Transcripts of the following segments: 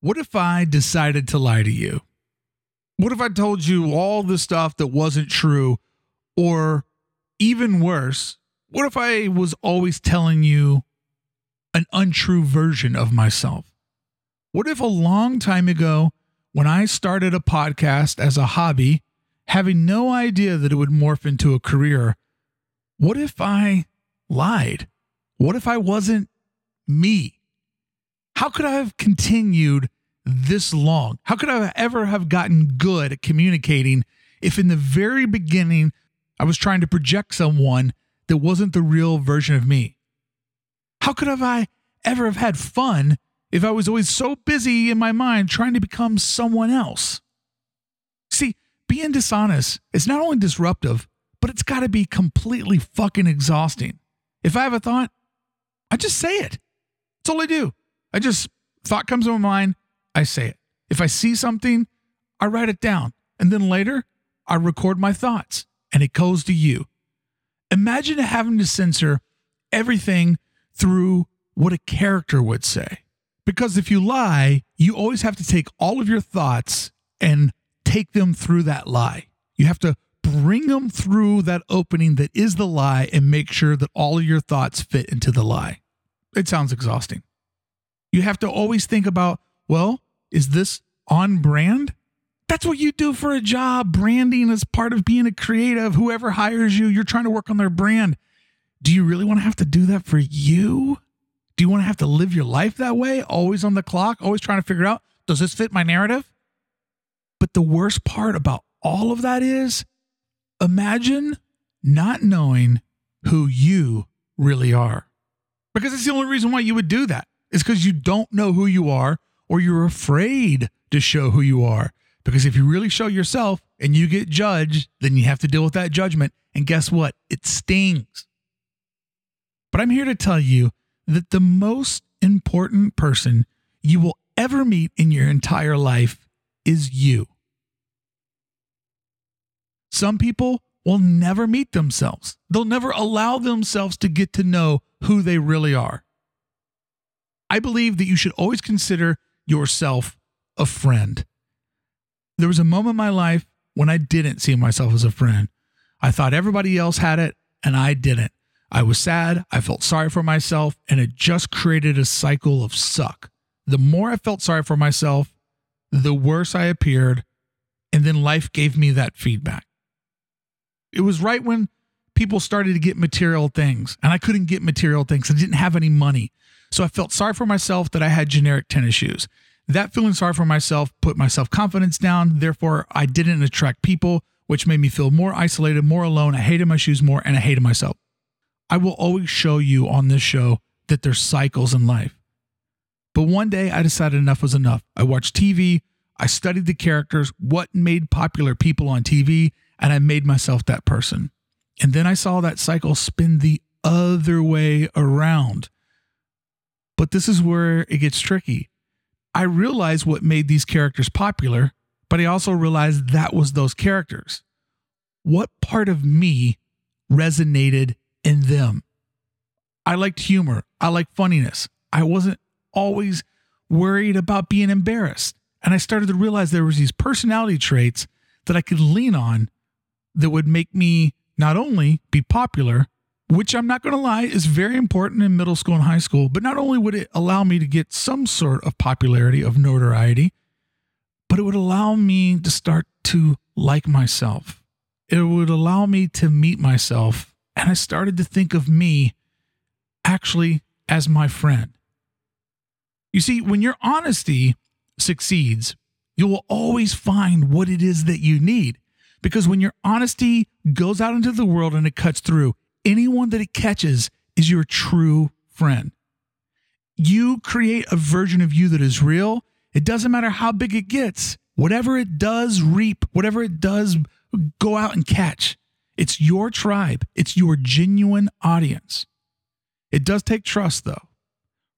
What if I decided to lie to you? What if I told you all the stuff that wasn't true? Or even worse, what if I was always telling you an untrue version of myself? What if a long time ago, when I started a podcast as a hobby, having no idea that it would morph into a career, what if I lied? What if I wasn't me? How could I have continued this long? How could I ever have gotten good at communicating if in the very beginning I was trying to project someone that wasn't the real version of me? How could have I ever have had fun if I was always so busy in my mind trying to become someone else? See, being dishonest is not only disruptive, but it's got to be completely fucking exhausting. If I have a thought, I just say it. That's all I do. I just, thought comes to my mind, I say it. If I see something, I write it down. And then later, I record my thoughts and it goes to you. Imagine having to censor everything through what a character would say. Because if you lie, you always have to take all of your thoughts and take them through that lie. You have to bring them through that opening that is the lie and make sure that all of your thoughts fit into the lie. It sounds exhausting. You have to always think about, well, is this on brand? That's what you do for a job. Branding is part of being a creative. Whoever hires you, you're trying to work on their brand. Do you really want to have to do that for you? Do you want to have to live your life that way? Always on the clock, always trying to figure out, does this fit my narrative? But the worst part about all of that is imagine not knowing who you really are. Because it's the only reason why you would do that is because you don't know who you are or you're afraid to show who you are. Because if you really show yourself and you get judged, then you have to deal with that judgment. And guess what? It stings. But I'm here to tell you that the most important person you will ever meet in your entire life is you. Some people will never meet themselves, they'll never allow themselves to get to know who they really are. I believe that you should always consider yourself a friend. There was a moment in my life when I didn't see myself as a friend. I thought everybody else had it, and I didn't. I was sad, I felt sorry for myself, and it just created a cycle of suck. The more I felt sorry for myself, the worse I appeared, and then life gave me that feedback. It was right when people started to get material things, and I couldn't get material things. I didn't have any money. So I felt sorry for myself that I had generic tennis shoes. That feeling sorry for myself put my self confidence down. Therefore, I didn't attract people, which made me feel more isolated, more alone. I hated my shoes more, and I hated myself. I will always show you on this show that there's cycles in life. But one day I decided enough was enough. I watched TV, I studied the characters, what made popular people on TV, and I made myself that person. And then I saw that cycle spin the other way around. But this is where it gets tricky. I realized what made these characters popular, but I also realized that was those characters. What part of me resonated in them? I liked humor. I liked funniness. I wasn't always worried about being embarrassed. And I started to realize there was these personality traits that I could lean on that would make me not only be popular, which I'm not going to lie is very important in middle school and high school, but not only would it allow me to get some sort of popularity, of notoriety, but it would allow me to start to like myself. It would allow me to meet myself. And I started to think of me actually as my friend. You see, when your honesty succeeds, you will always find what it is that you need. Because when your honesty goes out into the world and it cuts through, anyone that it catches is your true friend. You create a version of you that is real. It doesn't matter how big it gets, whatever it does reap, whatever it does go out and catch. It's your tribe, it's your genuine audience. It does take trust, though.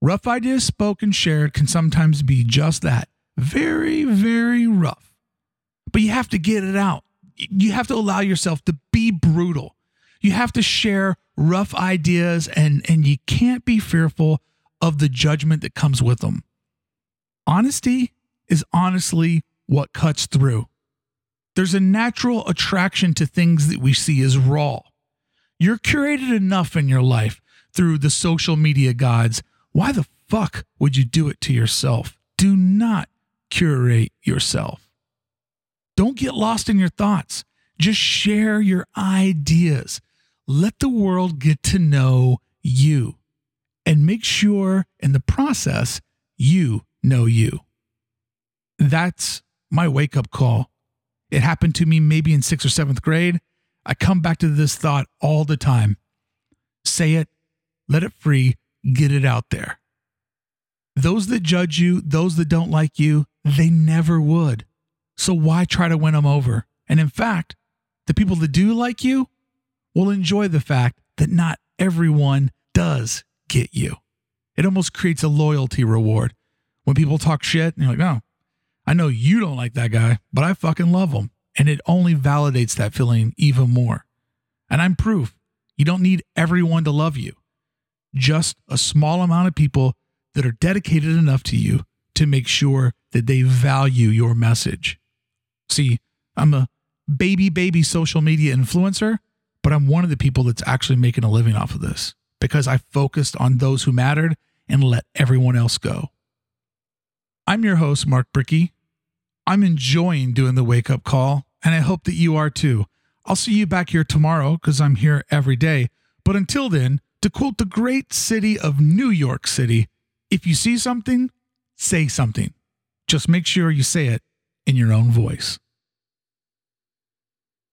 Rough ideas spoken, shared can sometimes be just that very, very rough. But you have to get it out. You have to allow yourself to be brutal you have to share rough ideas and and you can't be fearful of the judgment that comes with them. honesty is honestly what cuts through. There's a natural attraction to things that we see as raw. You're curated enough in your life through the social media gods. Why the fuck would you do it to yourself? Do not curate yourself. Don't get lost in your thoughts. Just share your ideas. Let the world get to know you and make sure in the process you know you. That's my wake up call. It happened to me maybe in sixth or seventh grade. I come back to this thought all the time. Say it, let it free, get it out there. Those that judge you, those that don't like you, they never would. So why try to win them over? And in fact, the people that do like you will enjoy the fact that not everyone does get you. It almost creates a loyalty reward. When people talk shit and you're like, oh, I know you don't like that guy, but I fucking love him. And it only validates that feeling even more. And I'm proof you don't need everyone to love you, just a small amount of people that are dedicated enough to you to make sure that they value your message. See, I'm a baby, baby social media influencer, but I'm one of the people that's actually making a living off of this because I focused on those who mattered and let everyone else go. I'm your host, Mark Brickey. I'm enjoying doing the wake up call, and I hope that you are too. I'll see you back here tomorrow because I'm here every day. But until then, to quote the great city of New York City, if you see something, say something. Just make sure you say it in your own voice.